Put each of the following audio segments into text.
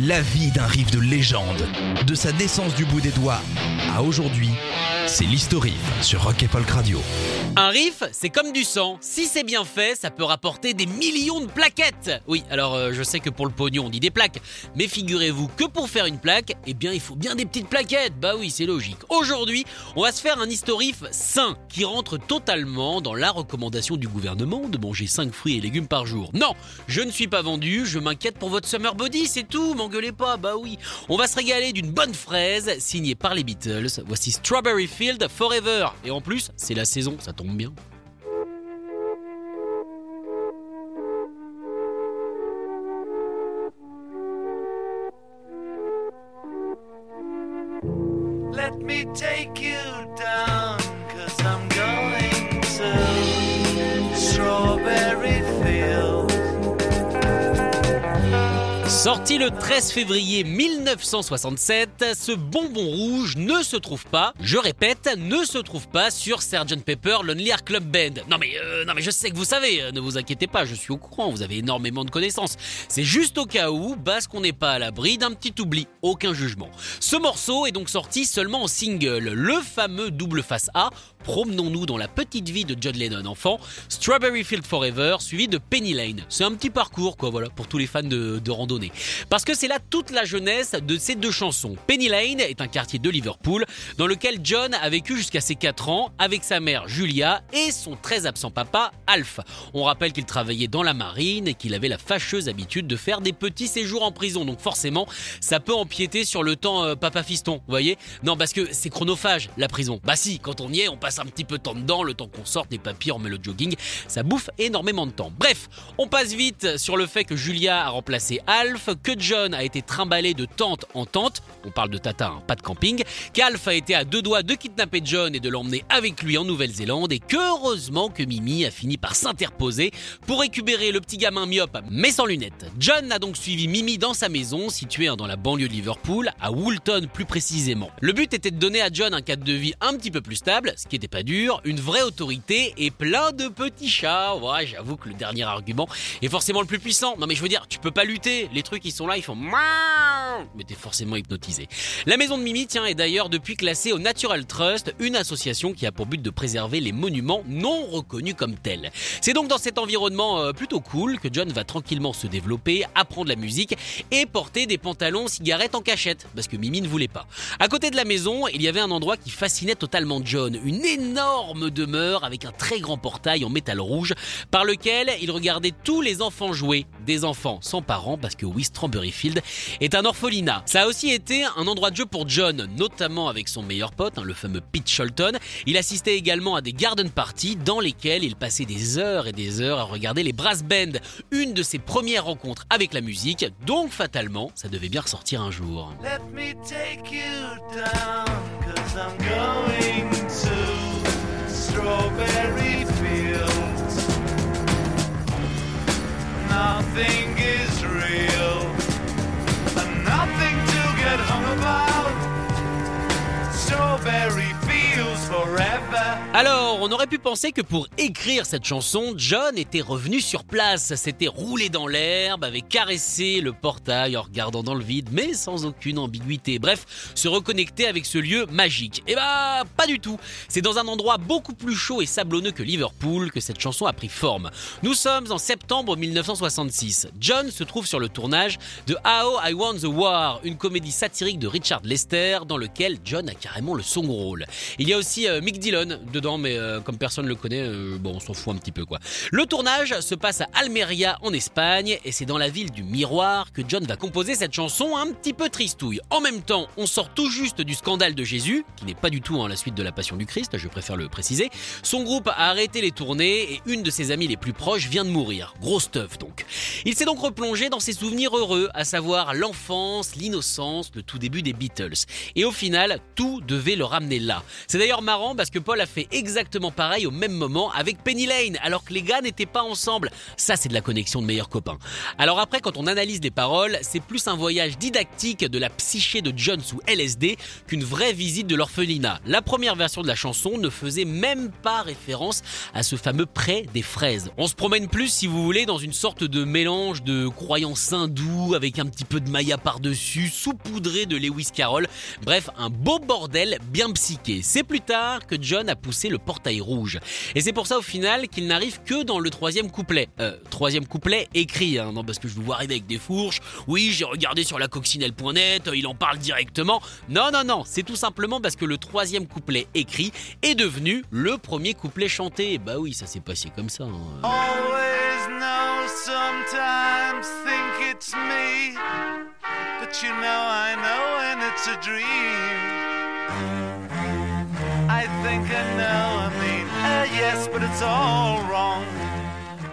La vie d'un riff de légende, de sa naissance du bout des doigts à aujourd'hui, c'est l'historique sur Rock et Folk Radio. Un riff, c'est comme du sang. Si c'est bien fait, ça peut rapporter des millions de plaquettes. Oui, alors euh, je sais que pour le pognon, on dit des plaques. Mais figurez-vous que pour faire une plaque, eh bien, il faut bien des petites plaquettes. Bah oui, c'est logique. Aujourd'hui, on va se faire un historif sain qui rentre totalement dans la recommandation du gouvernement de manger 5 fruits et légumes par jour. Non, je ne suis pas vendu, je m'inquiète pour votre summer body, c'est tout, m'engueulez pas. Bah oui, on va se régaler d'une bonne fraise signée par les Beatles. Voici Strawberry Forever. Et en plus, c'est la saison, ça tombe bien. Sorti le 13 février 1967, ce bonbon rouge ne se trouve pas, je répète, ne se trouve pas sur Sgt Pepper Lonely Hearts Club Band. Non mais, euh, non mais je sais que vous savez, euh, ne vous inquiétez pas, je suis au courant, vous avez énormément de connaissances. C'est juste au cas où, parce qu'on n'est pas à l'abri d'un petit oubli, aucun jugement. Ce morceau est donc sorti seulement en single, le fameux double face A. Promenons-nous dans la petite vie de John Lennon enfant, Strawberry Field Forever, suivi de Penny Lane. C'est un petit parcours, quoi, voilà, pour tous les fans de, randonnée. Parce que c'est là toute la jeunesse de ces deux chansons. Penny Lane est un quartier de Liverpool dans lequel John a vécu jusqu'à ses 4 ans avec sa mère Julia et son très absent papa Alf. On rappelle qu'il travaillait dans la marine et qu'il avait la fâcheuse habitude de faire des petits séjours en prison. Donc forcément, ça peut empiéter sur le temps euh, papa-fiston, vous voyez? Non, parce que c'est chronophage, la prison. Bah si, quand on y est, on passe un petit peu de temps dedans, le temps qu'on sorte des papiers, on met jogging, ça bouffe énormément de temps. Bref, on passe vite sur le fait que Julia a remplacé Alf, que John a été trimballé de tente en tente, on parle de tata, hein, pas de camping, qu'Alf a été à deux doigts de kidnapper John et de l'emmener avec lui en Nouvelle-Zélande, et que heureusement que Mimi a fini par s'interposer pour récupérer le petit gamin myope, mais sans lunettes. John a donc suivi Mimi dans sa maison, située dans la banlieue de Liverpool, à Woolton plus précisément. Le but était de donner à John un cadre de vie un petit peu plus stable, ce qui pas dur, une vraie autorité et plein de petits chats. Ouais, j'avoue que le dernier argument est forcément le plus puissant. Non mais je veux dire, tu peux pas lutter, les trucs ils sont là, ils font mais t'es forcément hypnotisé. La maison de Mimi, tiens, est d'ailleurs depuis classée au Natural Trust, une association qui a pour but de préserver les monuments non reconnus comme tels. C'est donc dans cet environnement euh, plutôt cool que John va tranquillement se développer, apprendre la musique et porter des pantalons cigarettes en cachette, parce que Mimi ne voulait pas. À côté de la maison, il y avait un endroit qui fascinait totalement John, une énorme demeure avec un très grand portail en métal rouge, par lequel il regardait tous les enfants jouer, des enfants sans parents, parce que Strawberry Field est un orphelinat. Ça a aussi été un endroit de jeu pour John, notamment avec son meilleur pote, hein, le fameux Pete Sholton. Il assistait également à des garden parties dans lesquelles il passait des heures et des heures à regarder les brass bands, une de ses premières rencontres avec la musique, donc fatalement, ça devait bien ressortir un jour. Strawberry aurait pu penser que pour écrire cette chanson, John était revenu sur place, s'était roulé dans l'herbe, avait caressé le portail en regardant dans le vide, mais sans aucune ambiguïté. Bref, se reconnecter avec ce lieu magique. Eh bah, pas du tout. C'est dans un endroit beaucoup plus chaud et sablonneux que Liverpool que cette chanson a pris forme. Nous sommes en septembre 1966. John se trouve sur le tournage de How I Won the War, une comédie satirique de Richard Lester dans lequel John a carrément le second rôle. Il y a aussi euh, Mick Dillon dedans, mais euh, euh, comme personne le connaît, euh, bon, on s'en fout un petit peu quoi. Le tournage se passe à Almeria en Espagne et c'est dans la ville du Miroir que John va composer cette chanson un petit peu tristouille. En même temps, on sort tout juste du scandale de Jésus, qui n'est pas du tout la suite de la Passion du Christ, je préfère le préciser. Son groupe a arrêté les tournées et une de ses amies les plus proches vient de mourir. Gros stuff donc. Il s'est donc replongé dans ses souvenirs heureux, à savoir l'enfance, l'innocence, le tout début des Beatles. Et au final, tout devait le ramener là. C'est d'ailleurs marrant parce que Paul a fait exactement pareil au même moment avec Penny Lane, alors que les gars n'étaient pas ensemble. Ça, c'est de la connexion de meilleurs copains. Alors après, quand on analyse les paroles, c'est plus un voyage didactique de la psyché de John sous LSD qu'une vraie visite de l'orphelinat. La première version de la chanson ne faisait même pas référence à ce fameux prêt des fraises. On se promène plus, si vous voulez, dans une sorte de mélange de croyances hindoues avec un petit peu de Maya par-dessus, saupoudré de Lewis Carroll. Bref, un beau bordel bien psyché. C'est plus tard que John a poussé le portail rouge. Et c'est pour ça au final qu'il n'arrive que dans le troisième couplet. Euh, troisième couplet écrit, hein, non parce que je vous vois arriver avec des fourches. Oui, j'ai regardé sur la coccinelle.net, il en parle directement. Non, non, non, c'est tout simplement parce que le troisième couplet écrit est devenu le premier couplet chanté. Bah oui, ça s'est passé comme ça. hein. Sometimes think it's me. But you know I know when it's a dream. I think I know, I mean, uh, yes, but it's all wrong.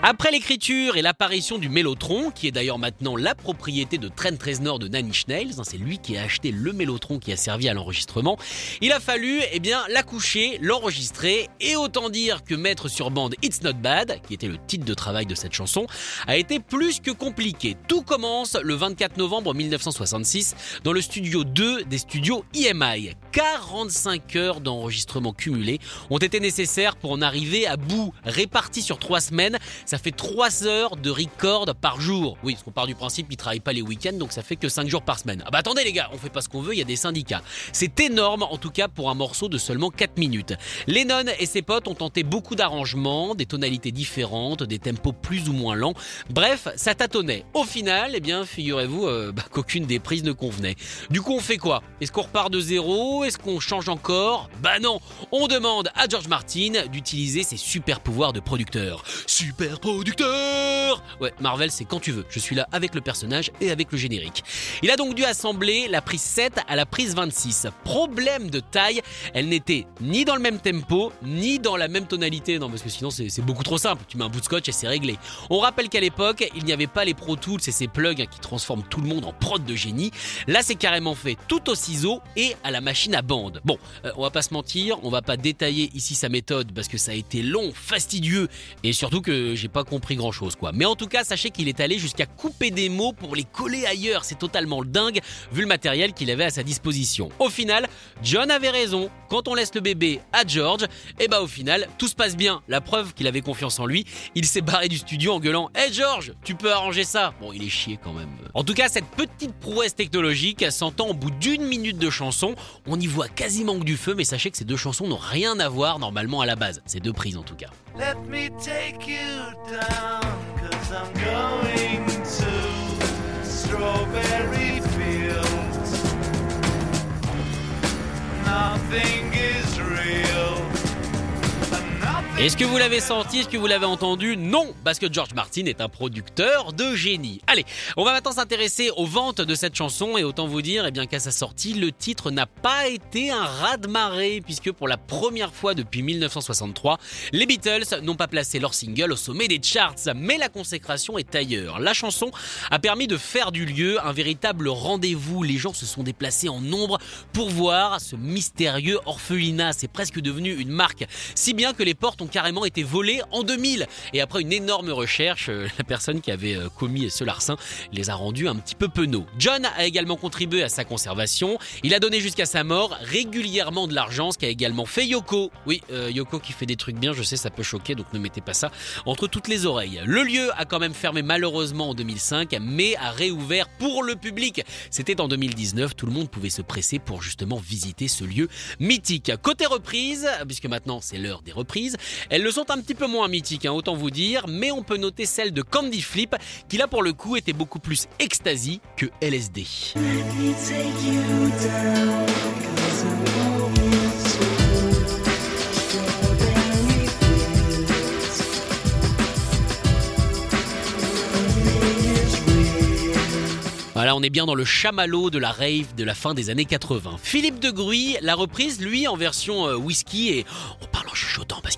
Après l'écriture et l'apparition du Mélotron, qui est d'ailleurs maintenant la propriété de Trent Reznor de Nine Inch Nails, hein, c'est lui qui a acheté le Mélotron qui a servi à l'enregistrement, il a fallu eh bien l'accoucher, l'enregistrer, et autant dire que mettre sur bande It's Not Bad, qui était le titre de travail de cette chanson, a été plus que compliqué. Tout commence le 24 novembre 1966 dans le studio 2 des studios EMI. 45 heures d'enregistrement cumulés ont été nécessaires pour en arriver à bout, répartis sur 3 semaines ça fait 3 heures de record par jour. Oui, parce qu'on part du principe qu'ils travaillent pas les week-ends, donc ça fait que 5 jours par semaine. Ah bah attendez les gars, on fait pas ce qu'on veut, il y a des syndicats. C'est énorme en tout cas pour un morceau de seulement 4 minutes. Lennon et ses potes ont tenté beaucoup d'arrangements, des tonalités différentes, des tempos plus ou moins lents. Bref, ça tâtonnait. Au final, eh bien, figurez-vous euh, bah, qu'aucune des prises ne convenait. Du coup, on fait quoi? Est-ce qu'on repart de zéro? Est-ce qu'on change encore? Bah non, on demande à George Martin d'utiliser ses super pouvoirs de producteur. Super producteur Ouais, Marvel, c'est quand tu veux. Je suis là avec le personnage et avec le générique. Il a donc dû assembler la prise 7 à la prise 26. Problème de taille, elle n'était ni dans le même tempo, ni dans la même tonalité. Non, parce que sinon, c'est beaucoup trop simple. Tu mets un bout de scotch et c'est réglé. On rappelle qu'à l'époque, il n'y avait pas les Pro Tools et ces plugs qui transforment tout le monde en prod de génie. Là, c'est carrément fait tout au ciseau et à la machine à bande. Bon, euh, on va pas se mentir, on va pas détailler ici sa méthode parce que ça a été long, fastidieux et surtout que j'ai pas compris grand chose quoi. Mais en tout cas, sachez qu'il est allé jusqu'à couper des mots pour les coller ailleurs. C'est totalement dingue vu le matériel qu'il avait à sa disposition. Au final, John avait raison. Quand on laisse le bébé à George, et bah au final, tout se passe bien. La preuve qu'il avait confiance en lui, il s'est barré du studio en gueulant Hey George, tu peux arranger ça Bon, il est chié quand même. En tout cas, cette petite prouesse technologique s'entend au bout d'une minute de chanson. On y voit quasiment que du feu, mais sachez que ces deux chansons n'ont rien à voir normalement à la base. Ces deux prises en tout cas. Let me take you down, cause I'm going Est-ce que vous l'avez senti Est-ce que vous l'avez entendu? Non, parce que George Martin est un producteur de génie. Allez, on va maintenant s'intéresser aux ventes de cette chanson et autant vous dire eh bien qu'à sa sortie, le titre n'a pas été un raz-de-marée puisque pour la première fois depuis 1963, les Beatles n'ont pas placé leur single au sommet des charts, mais la consécration est ailleurs. La chanson a permis de faire du lieu un véritable rendez-vous. Les gens se sont déplacés en nombre pour voir ce mystérieux orphelinat. C'est presque devenu une marque, si bien que les portes ont carrément été volées en 2000. Et après une énorme recherche, euh, la personne qui avait euh, commis ce larcin les a rendus un petit peu penauds. John a également contribué à sa conservation. Il a donné jusqu'à sa mort régulièrement de l'argent, ce qu'a également fait Yoko. Oui, euh, Yoko qui fait des trucs bien, je sais, ça peut choquer, donc ne mettez pas ça entre toutes les oreilles. Le lieu a quand même fermé malheureusement en 2005, mais a réouvert pour le public. C'était en 2019, tout le monde pouvait se presser pour justement visiter ce lieu mythique. Côté reprise, puisque maintenant c'est l'heure des reprises, elles le sont un petit peu moins mythiques, hein, autant vous dire, mais on peut noter celle de Candy Flip, qui là pour le coup était beaucoup plus ecstasy que LSD. Voilà, on est bien dans le chamallow de la rave de la fin des années 80. Philippe de Gruy, la reprise, lui, en version euh, whisky, et on parle en chuchotant parce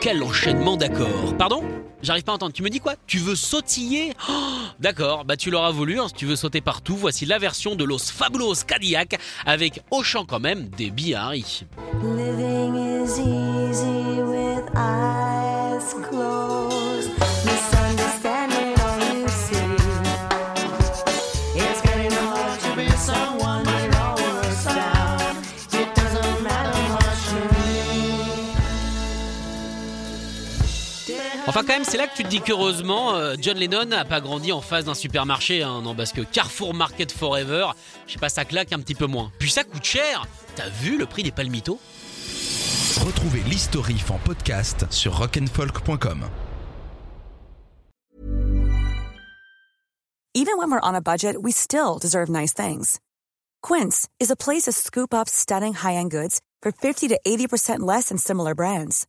Quel enchaînement d'accords. Pardon? J'arrive pas à entendre. Tu me dis quoi? Tu veux sautiller? Oh, D'accord, bah tu l'auras voulu. hein, si tu veux sauter partout, voici la version de Los Fabulos Cadillac avec au chant quand même des Bihari. Living Enfin quand même, c'est là que tu te dis qu'heureusement, euh, John Lennon n'a pas grandi en face d'un supermarché, hein, non parce que Carrefour Market Forever, je sais pas, ça claque un petit peu moins. Puis ça coûte cher. T'as vu le prix des palmitos? Retrouvez l'historif en podcast sur rock'n'folk.com. Even when we're on a budget, we still deserve nice things. Quince is a place to scoop up stunning high-end goods for 50 to 80% less than similar brands.